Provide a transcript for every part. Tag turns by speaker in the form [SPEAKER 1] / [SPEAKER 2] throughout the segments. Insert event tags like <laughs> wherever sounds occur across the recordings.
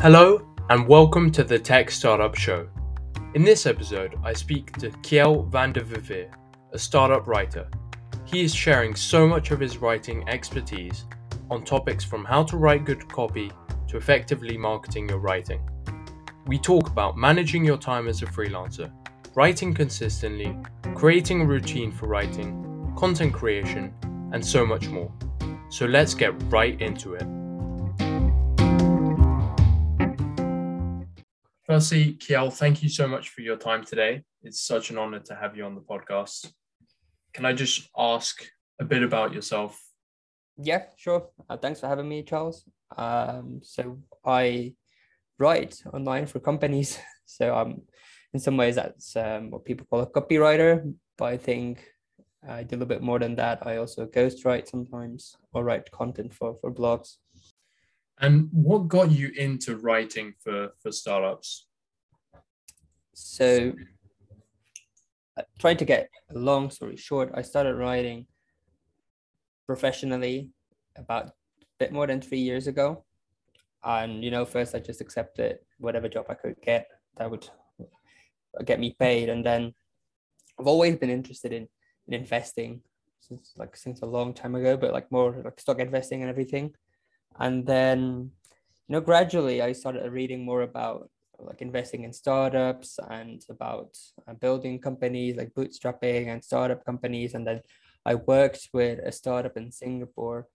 [SPEAKER 1] Hello, and welcome to the Tech Startup Show. In this episode, I speak to Kjell Vandevyvere, a startup writer. He is sharing so much of his writing expertise on topics from how to write good copy to effectively marketing your writing. We talk about managing your time as a freelancer, writing consistently, creating a routine for writing, content creation, and so much more. So let's get right into it. Firstly, Kjell, thank you so much for your time today. It's such an honor to have you on the podcast. Can I just ask a bit about yourself?
[SPEAKER 2] Yeah, sure. Uh, thanks for having me, Charles. Um, so I write online for companies. <laughs> So um, in some ways that's um, what people call a copywriter, but I think I do a little bit more than that. I also ghostwrite sometimes or write content for for blogs.
[SPEAKER 1] And what got you into writing for for startups?
[SPEAKER 2] So, uh, trying to get a long story short, I started writing professionally about a bit more than three years ago. And you know, first I just accepted whatever job I could get that would get me paid, and then I've always been interested in in investing since like since a long time ago, but like more like stock investing and everything. And then, you know, gradually I started reading more about like investing in startups and about uh, building companies like bootstrapping and startup companies. And then I worked with a startup in Singapore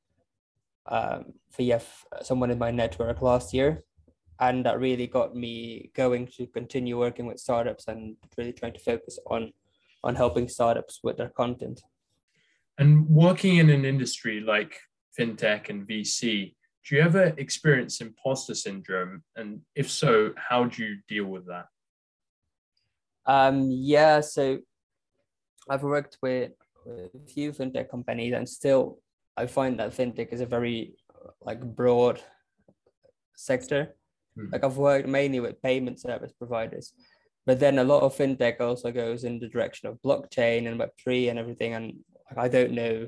[SPEAKER 2] um, for yeah, someone in my network last year. And that really got me going to continue working with startups and really trying to focus on on helping startups with their content.
[SPEAKER 1] And working in an industry like fintech and VC, do you ever experience imposter syndrome? And if so, how do you deal with that?
[SPEAKER 2] Um, yeah, so I've worked with, with a few fintech companies, and still I find that fintech is a very like broad sector. Mm. Like I've worked mainly with payment service providers, but then a lot of fintech also goes in the direction of blockchain and Web3 and everything. And I don't know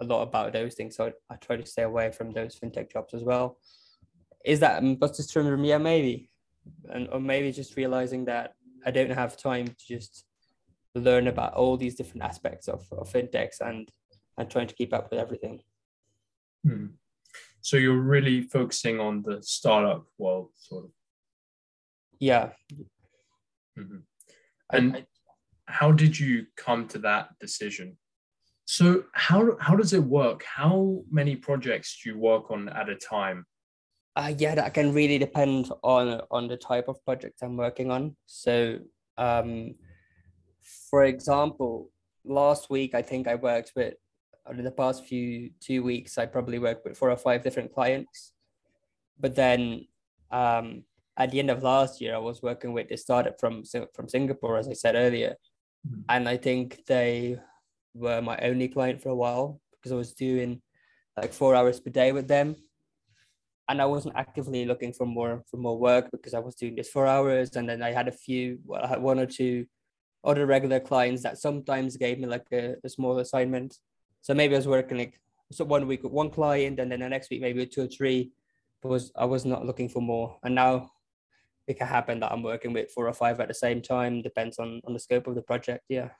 [SPEAKER 2] a lot about those things. So I, try to stay away from those fintech jobs as well. Is that imposter syndrome? Yeah, maybe. And or maybe just realizing that I don't have time to just learn about all these different aspects of, of fintechs and and trying to keep up with everything.
[SPEAKER 1] Hmm. So you're really focusing on the startup world, sort of.
[SPEAKER 2] Yeah,
[SPEAKER 1] Mm-hmm. And I, how did you come to that decision? So how how does it work? How many projects do you work on at a time?
[SPEAKER 2] Uh, yeah, that can really depend on on the type of project I'm working on. So, um, for example, last week I think I worked with, in the past few two weeks I probably worked with four or five different clients, but then um, at the end of last year, I was working with a startup from from Singapore, as I said earlier, mm-hmm. and I think they were my only client for a while because I was doing like four hours per day with them, and I wasn't actively looking for more for more work because I was doing this four hours, and then I had a few, well, I had one or two other regular clients that sometimes gave me like a, a small assignment. So maybe I was working like so one week with one client, and then the next week maybe with two or three. But was I was not looking for more, and now it can happen that I'm working with four or five at the same time. Depends on on the scope of the project. Yeah.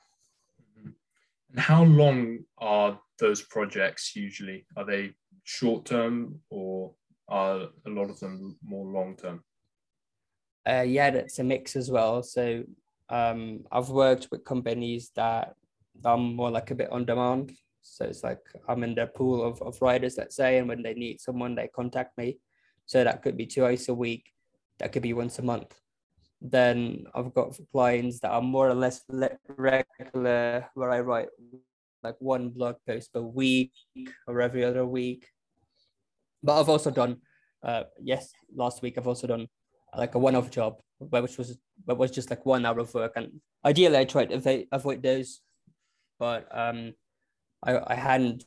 [SPEAKER 1] And how long are those projects usually? Are they short term or are a lot of them more long term?
[SPEAKER 2] Uh, yeah, it's a mix as well. So um, I've worked with companies that are more like a bit on demand. So it's like I'm in their pool of, of writers, let's say, and when they need someone, they contact me. So that could be twice a week that could be once a month. Then I've got clients that are more or less regular, where I write like one blog post per week or every other week. But I've also done, uh, yes, last week I've also done like a one-off job, where which was but was just like one hour of work, and ideally I tried to avoid those, but um, I I hadn't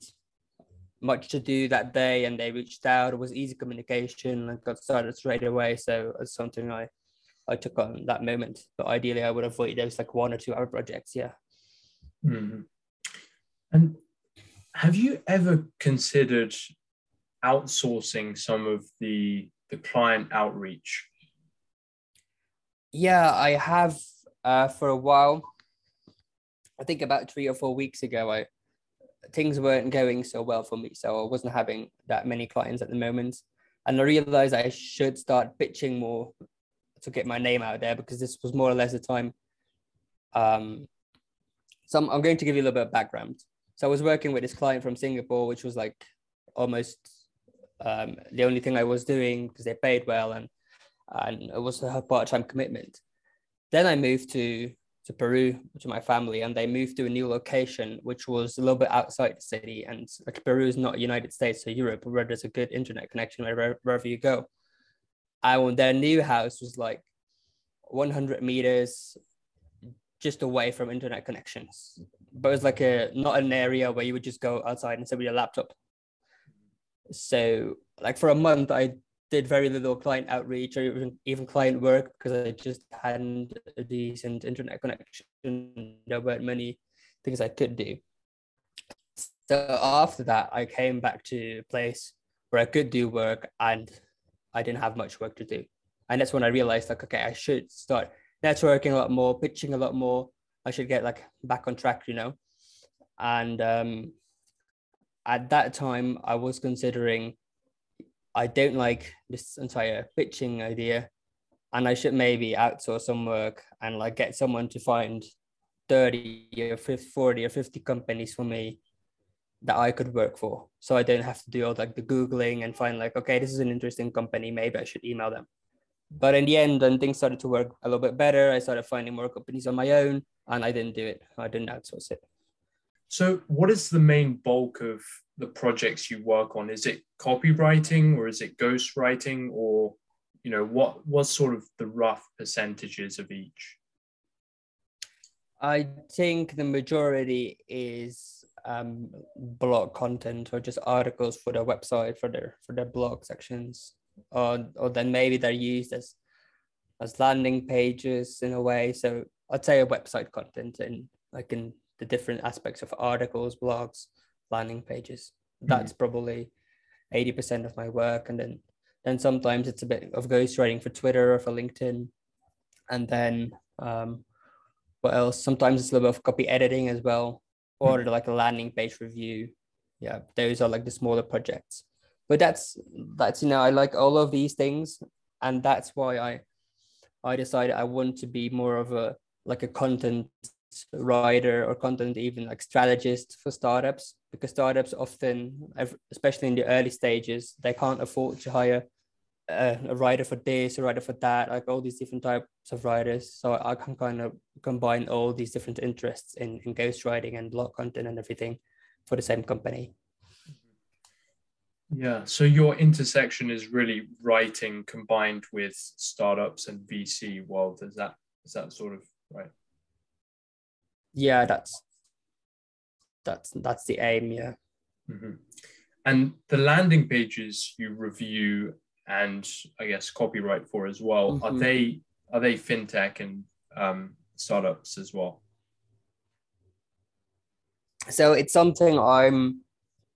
[SPEAKER 2] much to do that day and they reached out. It was easy communication and got started straight away. So it's something I, I took on that moment. But ideally, I would avoid those like one or two hour projects. Yeah.
[SPEAKER 1] Mm-hmm. And have you ever considered outsourcing some of the the client outreach?
[SPEAKER 2] Yeah, I have uh, for a while. I think about three or four weeks ago, I things weren't going so well for me, so I wasn't having that many clients at the moment, and I realized I should start pitching more to get my name out there because this was more or less the time. Um, so I'm, I'm going to give you a little bit of background. So I was working with this client from Singapore, which was like almost um, the only thing I was doing because they paid well and and it was a part-time commitment. Then I moved to to Peru to my family, and they moved to a new location, which was a little bit outside the city. And like Peru is not United States or Europe, where there's a good internet connection wherever, wherever you go. And their new house was like 100 meters just away from internet connections. But it was like a not an area where you would just go outside and sit with your laptop. So like for a month, I did very little client outreach or even, even client work because I just hadn't a decent internet connection. There weren't many things I could do. So after that, I came back to a place where I could do work and I didn't have much work to do. And that's when I realized like, okay, I should start networking a lot more, pitching a lot more. I should get like back on track, you know. And um, at that time, I was considering I don't like this entire pitching idea, and I should maybe outsource some work and like get someone to find 30 or 50, 40 or 50 companies for me that I could work for. So I don't have to do all like the Googling and find like, okay, this is an interesting company. Maybe I should email them. But in the end, then things started to work a little bit better. I started finding more companies on my own and I didn't do it. I didn't outsource it.
[SPEAKER 1] So, what is the main bulk of the projects you work on? Is it copywriting or is it ghostwriting or you know what what sort of the rough percentages of each?
[SPEAKER 2] I think the majority is um, blog content or just articles for their website for their for their blog sections, or or then maybe they're used as as landing pages in a way. So I'd say a website content in like in the different aspects of articles, blogs, landing pages. Hmm. That's mm. probably 80% of my work. And then then sometimes it's a bit of ghostwriting for Twitter or for LinkedIn. And then um, what else? Sometimes it's a little bit of copy editing as well, or mm. like a landing page review. Yeah, those are like the smaller projects. But that's that's you know I like all of these things, and that's why I I decided I want to be more of a like a content writer or content even like strategist for startups because startups often especially in the early stages they can't afford to hire a, a writer for this a writer for that like all these different types of writers. So i can kind of combine all these different interests in, in ghostwriting and blog content and everything for the same company.
[SPEAKER 1] Yeah so your intersection is really writing combined with startups and vc world. Is that is that sort of right?
[SPEAKER 2] Yeah that's that's that's the aim yeah.
[SPEAKER 1] Mm-hmm. and the landing pages you review and i guess copywrite for as well. Mm-hmm. are they are they fintech and um, startups as well?
[SPEAKER 2] So it's something i'm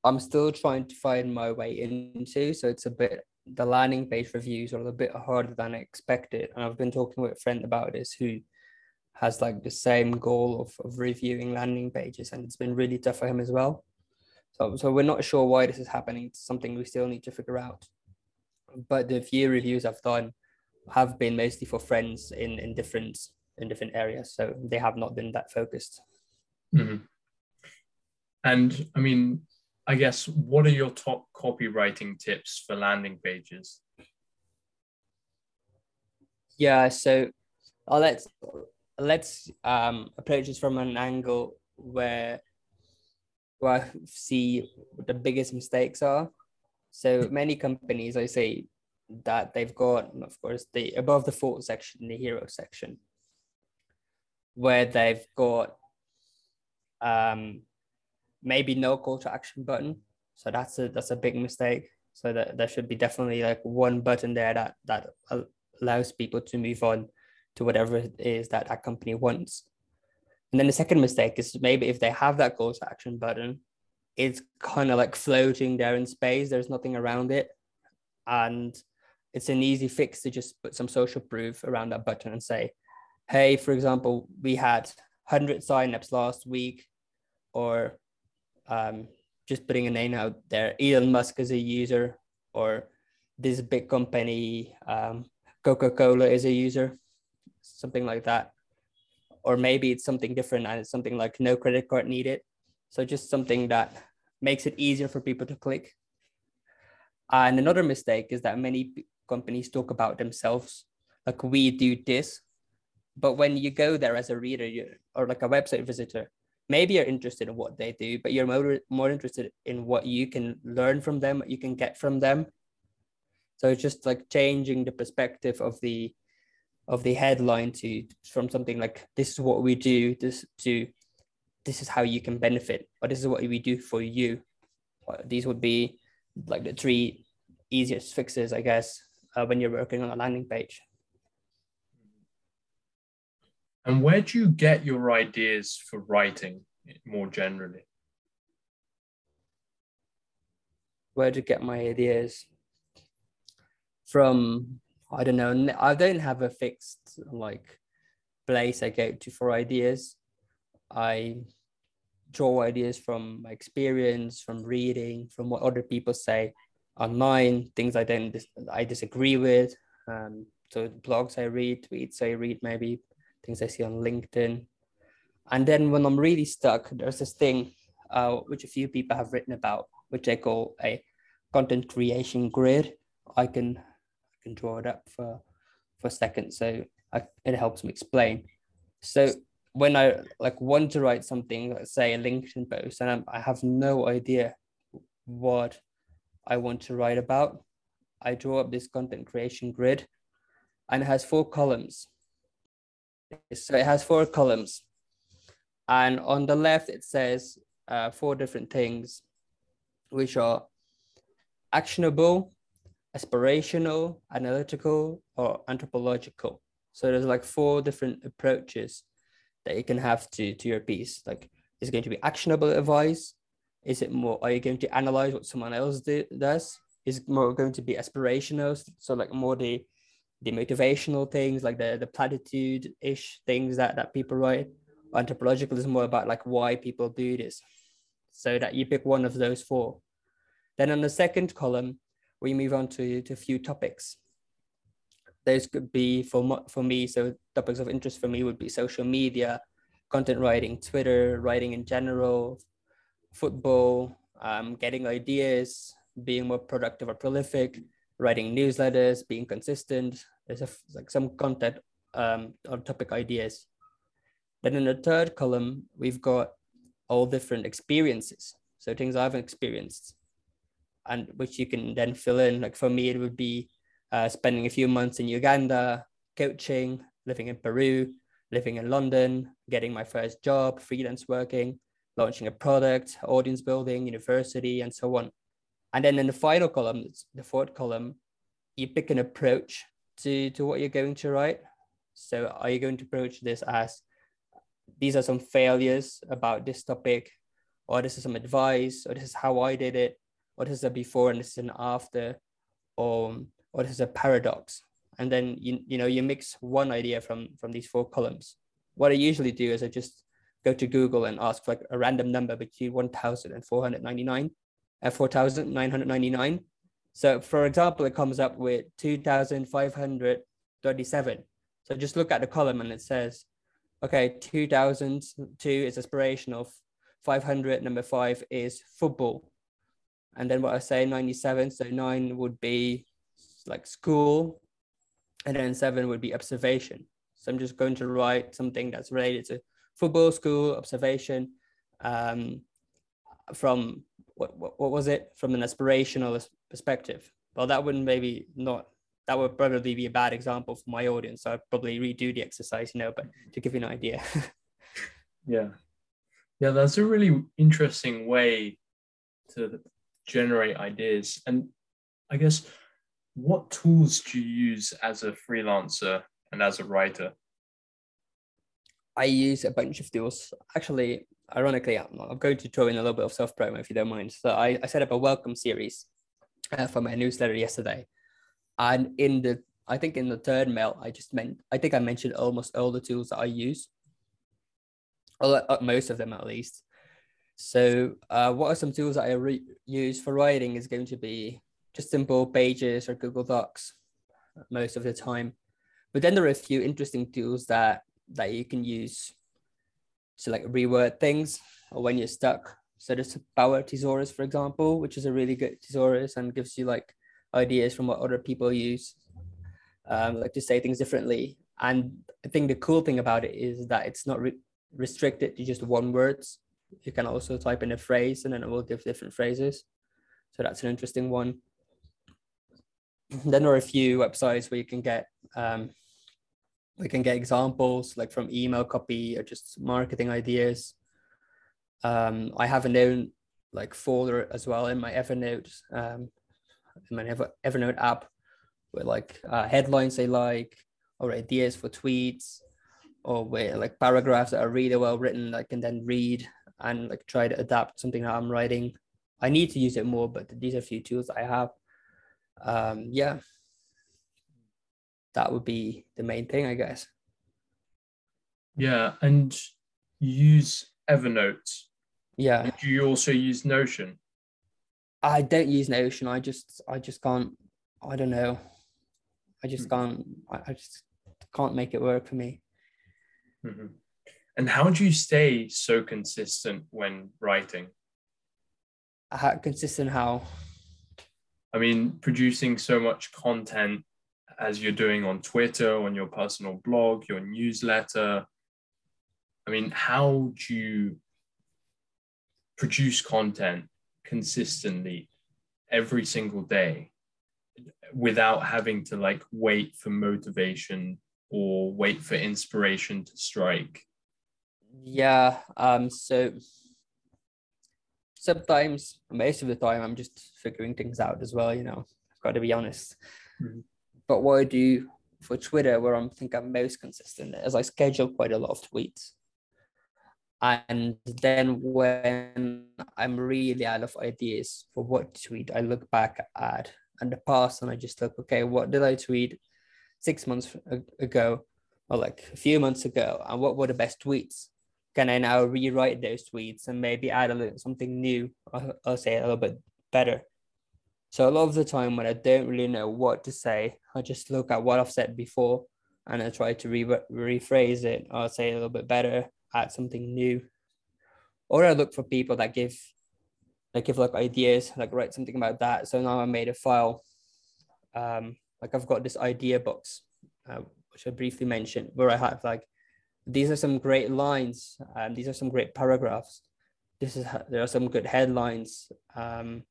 [SPEAKER 2] i'm still trying to find my way into. So it's a bit the landing page reviews are a bit harder than i expected. And i've been talking with a friend about this who has like the same goal of, of reviewing landing pages and it's been really tough for him as well. So, so we're not sure why this is happening. It's something we still need to figure out but the few reviews i've done have been mostly for friends in in different in different areas so they have not been that focused
[SPEAKER 1] mm-hmm. and i mean i guess what are your top copywriting tips for landing pages
[SPEAKER 2] yeah so i'll let let's um, approach this from an angle where, where I see what the biggest mistakes are. So many companies, I say that they've got, of course, the above the fold section, the hero section, where they've got um, maybe no call to action button. So that's a that's a big mistake. So that there should be definitely like one button there that that allows people to move on to whatever it is that that company wants. And then the second mistake is maybe if they have that call to action button, it's kind of like floating there in space. There's nothing around it. And it's an easy fix to just put some social proof around that button and say, hey, for example, we had 100 signups last week, or um, just putting a name out there, Elon Musk is a user, or this big company, um, Coca Cola is a user, something like that. Or maybe it's something different and it's something like no credit card needed. So just something that makes it easier for people to click. And another mistake is that many companies talk about themselves like we do this. But when you go there as a reader you, or like a website visitor, maybe you're interested in what they do, but you're more, more interested in what you can learn from them, what you can get from them. So it's just like changing the perspective of the of the headline to from something like this is what we do this to this is how you can benefit or this is what we do for you these would be like the three easiest fixes i guess uh, when you're working on a landing page
[SPEAKER 1] and where do you get your ideas for writing more generally
[SPEAKER 2] where to get my ideas from I don't know. I don't have a fixed like place I go to for ideas. I draw ideas from my experience, from reading, from what other people say online, things I don't I disagree with. Um, so blogs I read, tweets I read, maybe things I see on LinkedIn. And then when I'm really stuck, there's this thing uh, which a few people have written about, which I call a content creation grid. I can can draw it up for for a second so I, it helps me explain so when i like want to write something let's say a linkedin post and I'm, i have no idea what i want to write about i draw up this content creation grid and it has four columns so it has four columns and on the left it says uh, four different things which are actionable aspirational, analytical, or anthropological. So there's like four different approaches that you can have to, to your piece. Like, is it going to be actionable advice? Is it more, are you going to analyze what someone else do, does? Is it more going to be aspirational? So like more the, the motivational things, like the, the platitude-ish things that, that people write. Anthropological is more about like why people do this. So that you pick one of those four. Then on the second column, we move on to, to a few topics. Those could be for, for me, so topics of interest for me would be social media, content writing, Twitter, writing in general, football, um, getting ideas, being more productive or prolific, writing newsletters, being consistent. There's a, like some content um, or topic ideas. Then in the third column, we've got all different experiences. So things I've experienced and which you can then fill in. Like for me, it would be uh, spending a few months in Uganda, coaching, living in Peru, living in London, getting my first job, freelance working, launching a product, audience building, university, and so on. And then in the final column, the fourth column, you pick an approach to, to what you're going to write. So are you going to approach this as these are some failures about this topic, or this is some advice, or this is how I did it, or this is a before and this is an after, or what is a paradox. And then you, you know you mix one idea from from these four columns. What I usually do is I just go to Google and ask for like a random number between 1,000 and 499, uh, 4,999. So for example, it comes up with 2,537. So just look at the column and it says, okay, 2002 is aspiration of 500, number five is football and then what I say 97 so 9 would be like school and then 7 would be observation. So I'm just going to write something that's related to football school observation um, from what, what, what was it? From an aspirational perspective. Well that wouldn't maybe not that would probably be a bad example for my audience. So I'd probably redo the exercise you know but to give you an idea. <laughs>
[SPEAKER 1] Yeah. Yeah that's a really interesting way to generate ideas. And I guess, what tools do you use as a freelancer and as a writer?
[SPEAKER 2] I use a bunch of tools. Actually, ironically, I'm, I'm going to throw in a little bit of self promo if you don't mind. So I, I set up a welcome series uh, for my newsletter yesterday. And in the, I think in the third mail, I just meant, I think I mentioned almost all the tools that I use, or uh, most of them at least. So, uh, what are some tools that I re- use for writing? Is going to be just simple pages or Google Docs most of the time. But then there are a few interesting tools that that you can use to like reword things or when you're stuck. So there's Power Thesaurus, for example, which is a really good thesaurus and gives you like ideas from what other people use, um, like to say things differently. And I think the cool thing about it is that it's not re- restricted to just one words. You can also type in a phrase and then it will give different phrases. So that's an interesting one. Then there are a few websites where you can get um, we can get examples like from email copy or just marketing ideas. Um, I have a known like folder as well in my Evernote, um, in my Ever- Evernote app with like uh, headlines I like or ideas for tweets or with like paragraphs that are really well written I can then read and like try to adapt something that I'm writing. I need to use it more, but these are a few tools I have. Um, yeah, that would be the main thing, I guess.
[SPEAKER 1] Yeah, and use Evernote.
[SPEAKER 2] Yeah.
[SPEAKER 1] Do you also use Notion?
[SPEAKER 2] I don't use Notion. I just I just can't I don't know. I just
[SPEAKER 1] Mm-hmm.
[SPEAKER 2] can't I, just can't make it work for me.
[SPEAKER 1] Mhm. And how do you stay so consistent when writing?
[SPEAKER 2] How consistent how
[SPEAKER 1] I mean, producing so much content as you're doing on Twitter, on your personal blog, your newsletter. I mean, how do you produce content consistently every single day without having to like wait for motivation or wait for inspiration to strike?
[SPEAKER 2] yeah, um so sometimes most of the time I'm just figuring things out as well, you know. I've got to be honest.
[SPEAKER 1] Mhm.
[SPEAKER 2] But what I do for Twitter, where I'm think I'm most consistent, is I schedule quite a lot of tweets. And then when I'm really out of ideas for what to tweet, I look back at in the past and I just look, okay, what did I tweet six months ago or like a few months ago? And what were the best tweets? Can I now rewrite those tweets and maybe add a little something new or, or say a little bit better? So a lot of the time when I don't really know what to say, I just look at what I've said before and I try to re- rephrase it or say a little bit better, add something new. Or I look for people that give that give like ideas, like write something about that. So now I made a file. Um, like I've got this idea box, uh, which I briefly mentioned, where I have like these are some great lines, um, these are some great paragraphs. This is there are some good headlines. Um,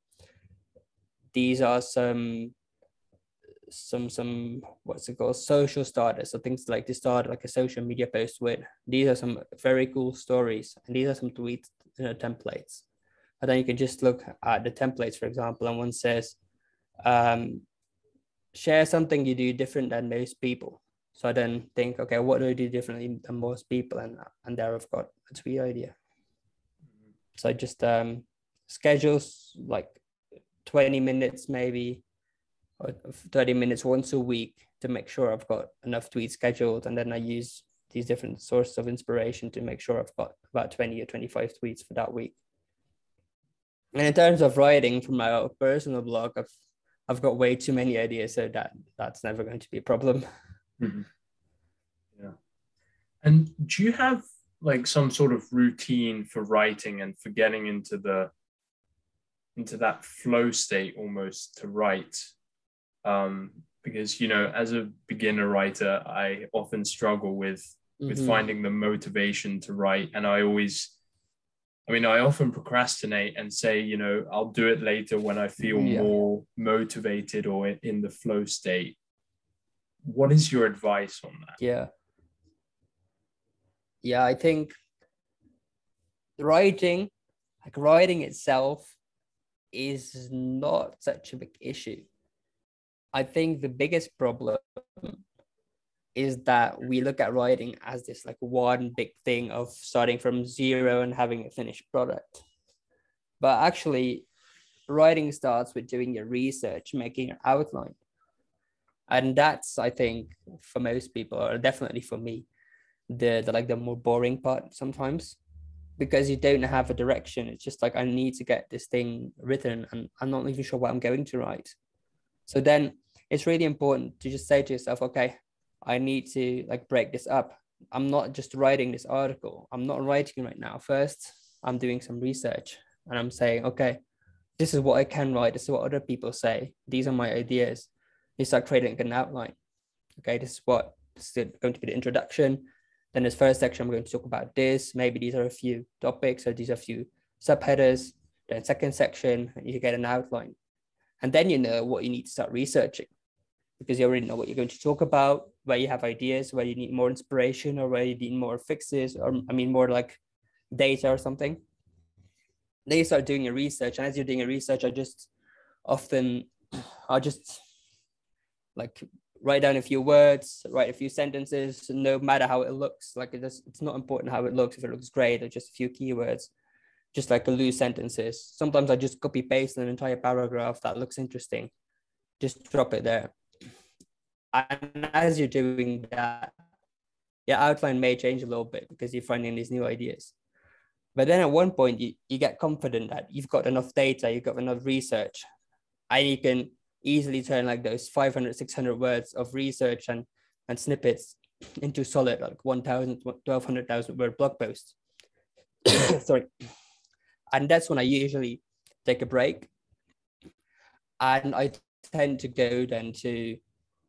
[SPEAKER 2] these are some some some what's it called social starters so things like to start like a social media post with these are some very cool stories and these are some tweets you know, templates and then you can just look at the templates for example and one says um, share something you do different than most people so i then think okay what do i do differently than most people and and there i've got a tweet idea so I just um schedules like 20 minutes maybe or 30 minutes once a week to make sure I've got enough tweets scheduled. And then I use these different sources of inspiration to make sure I've got about 20 or 25 tweets for that week. And in terms of writing for my personal blog, I've I've got way too many ideas, so that that's never going to be a problem. <laughs>
[SPEAKER 1] Mhm. Yeah. And do you have like some sort of routine for writing and for getting into the into that flow state almost to write? Um, because you know, as a beginner writer, I often struggle with with
[SPEAKER 2] Mhm.
[SPEAKER 1] finding the motivation to write, and I always I mean, I often procrastinate and say, you know, I'll do it later when I feel
[SPEAKER 2] Yeah.
[SPEAKER 1] more motivated or in the flow state. What is your advice on that?
[SPEAKER 2] Yeah. Yeah, I think writing, like writing itself, is not such a big issue. I think the biggest problem is that we look at writing as this like one big thing of starting from zero and having a finished product. But actually, writing starts with doing your research, making your outline. And that's i think for most people or definitely for me the, the like the more boring part sometimes. Because you don't have a direction. It's just like i need to get this thing written and i'm not even sure what i'm going to write. So then it's really important to just say to yourself okay i need to like break this up. I'm not just writing this article. I'm not writing right now. First i'm doing some research and i'm saying okay this is what i can write. This is what other people say. These are my ideas you start creating an outline okay this is what this is going to be the introduction then this first section, I'm going to talk about this. Maybe these are a few topics or these are a few subheaders. Then second section, you get an outline. And then you know what you need to start researching because you already know what you're going to talk about, where you have ideas, where you need more inspiration or where you need more fixes or I mean more like data or something. Then you start doing your research. And as you're doing your research, I just often I just like write down a few words, write a few sentences, no matter how it looks. Like it just, it's not important how it looks. If it looks great, or just a few keywords, just like a loose sentences. Sometimes I just copy paste an entire paragraph that looks interesting, just drop it there. And as you're doing that, your outline may change a little bit because you're finding these new ideas. But then at one point, you, you get confident that you've got enough data, you've got enough research, and you can easily turn like those 500 600 words of research and and snippets into solid like 1000 1200,000 word blog posts. <coughs> Sorry. And that's when i usually take a break. And i tend to go then to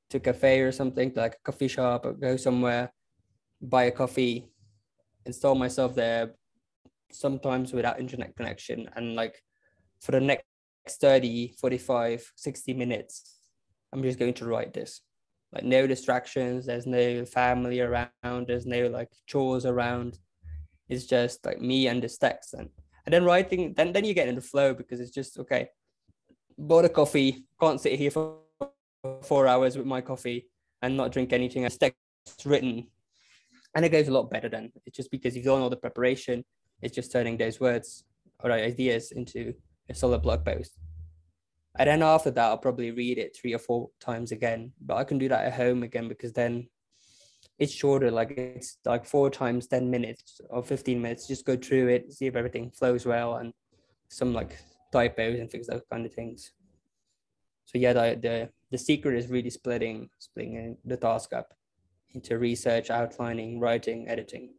[SPEAKER 2] to cafe or something like a coffee shop or go somewhere buy a coffee install myself there sometimes without internet connection. And like for the next 30, 45, 60 minutes, I'm just going to write this. Like no distractions, there's no family around, there's no like chores around. It's just like me and this text. And, and then writing, then, then you get in the flow because it's just okay. Bought a coffee, can't sit here for four hours with my coffee and not drink anything. It's text written. And it goes a lot better then. It's just because you've done all the preparation, it's just turning those words or ideas into a solid blog post. And then after that, I'll probably read it three or four times again. But I can do that at home again because then it's shorter. Like it's like four times 10 minutes or 15 minutes. Just go through it, see if everything flows well and some like typos and things, those kind of things. So yeah, the, the, the secret is really splitting, splitting the task up into research, outlining, writing, editing.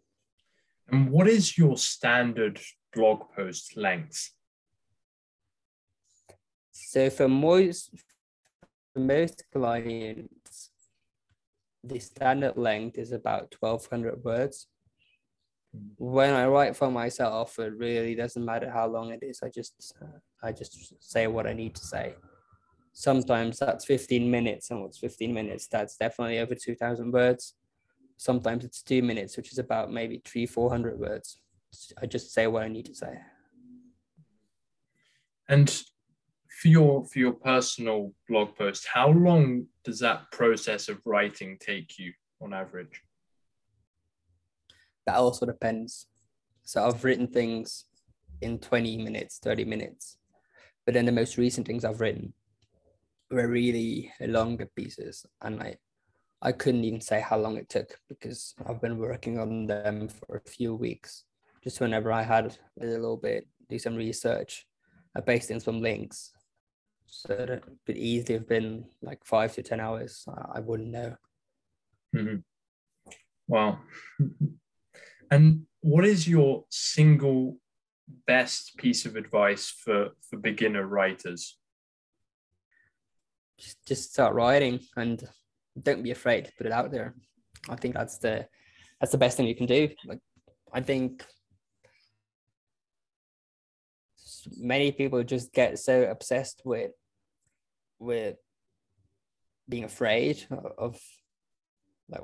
[SPEAKER 1] And what is your standard blog post length?
[SPEAKER 2] So for most for most clients, the standard length is about 1200 words. When I write for myself, it really doesn't matter how long it is. I just I just say what I need to say. Sometimes that's 15 minutes, and what's 15 minutes? That's definitely over 2,000 words. Sometimes it's two minutes, which is about maybe three, 400 words. I just say what I need to say.
[SPEAKER 1] And for your for your personal blog post, how long does that process of writing take you on average?
[SPEAKER 2] That also depends. So I've written things in 20 minutes, 30 minutes. But then the most recent things I've written were really longer pieces. And I I couldn't even say how long it took because I've been working on them for a few weeks. Just whenever I had a little bit, do some research, I based in some links so it could easily have been like five to 10 hours. I wouldn't know.
[SPEAKER 1] Mm-hmm. Wow. <laughs> and what is your single best piece of advice for, for beginner writers?
[SPEAKER 2] Just, just start writing and don't be afraid to put it out there. I think that's the that's the best thing you can do. Like I think many people just get so obsessed with with being afraid of like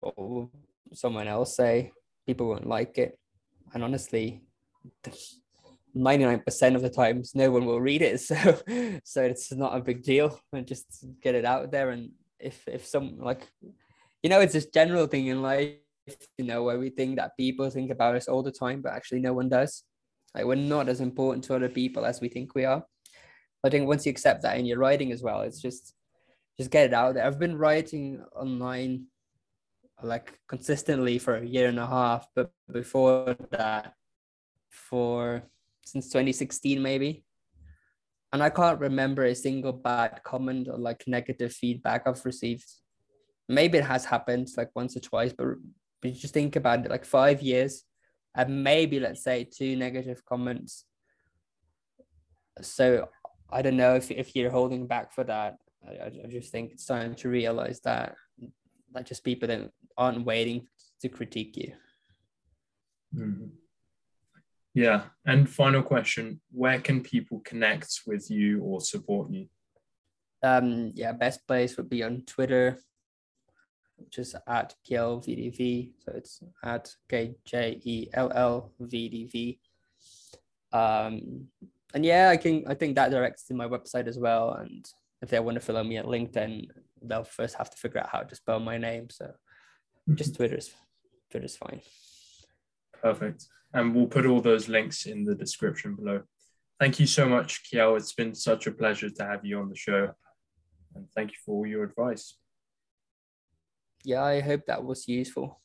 [SPEAKER 2] what someone else say? People won't like it. And honestly 99% of the times no one will read it. <laughs> So so it's not a big deal. And just get it out there. And if if some like you know it's this general thing in life you know where we think that people think about us all the time but actually no one does like we're not as important to other people as we think we are. I think once you accept that in your writing as well, it's just just get it out there. I've been writing online like consistently for a year and a half, but before that, for since 2016 maybe. And I can't remember a single bad comment or like negative feedback I've received. Maybe it has happened like once or twice, but, but just think about it like five years and maybe let's say two negative comments. So I don't know if, if you're holding back for that. I, I just think it's time to realize that that just people that aren't waiting to critique you.
[SPEAKER 1] Mm-hmm. Yeah. And final question Where can people connect with you or support you?
[SPEAKER 2] Um, yeah, best place would be on Twitter, which is at KjellVDV. So it's at K J E L L V D V. Um, and yeah, I can I think that directs to my website as well. And if they want to follow me at LinkedIn, they'll first have to figure out how to spell my name. So just Twitter's Twitter's fine.
[SPEAKER 1] Perfect. And we'll put all those links in the description below. Thank you so much, Kjell. It's been such a pleasure to have you on the show. And thank you for all your advice.
[SPEAKER 2] Yeah, I hope that was useful.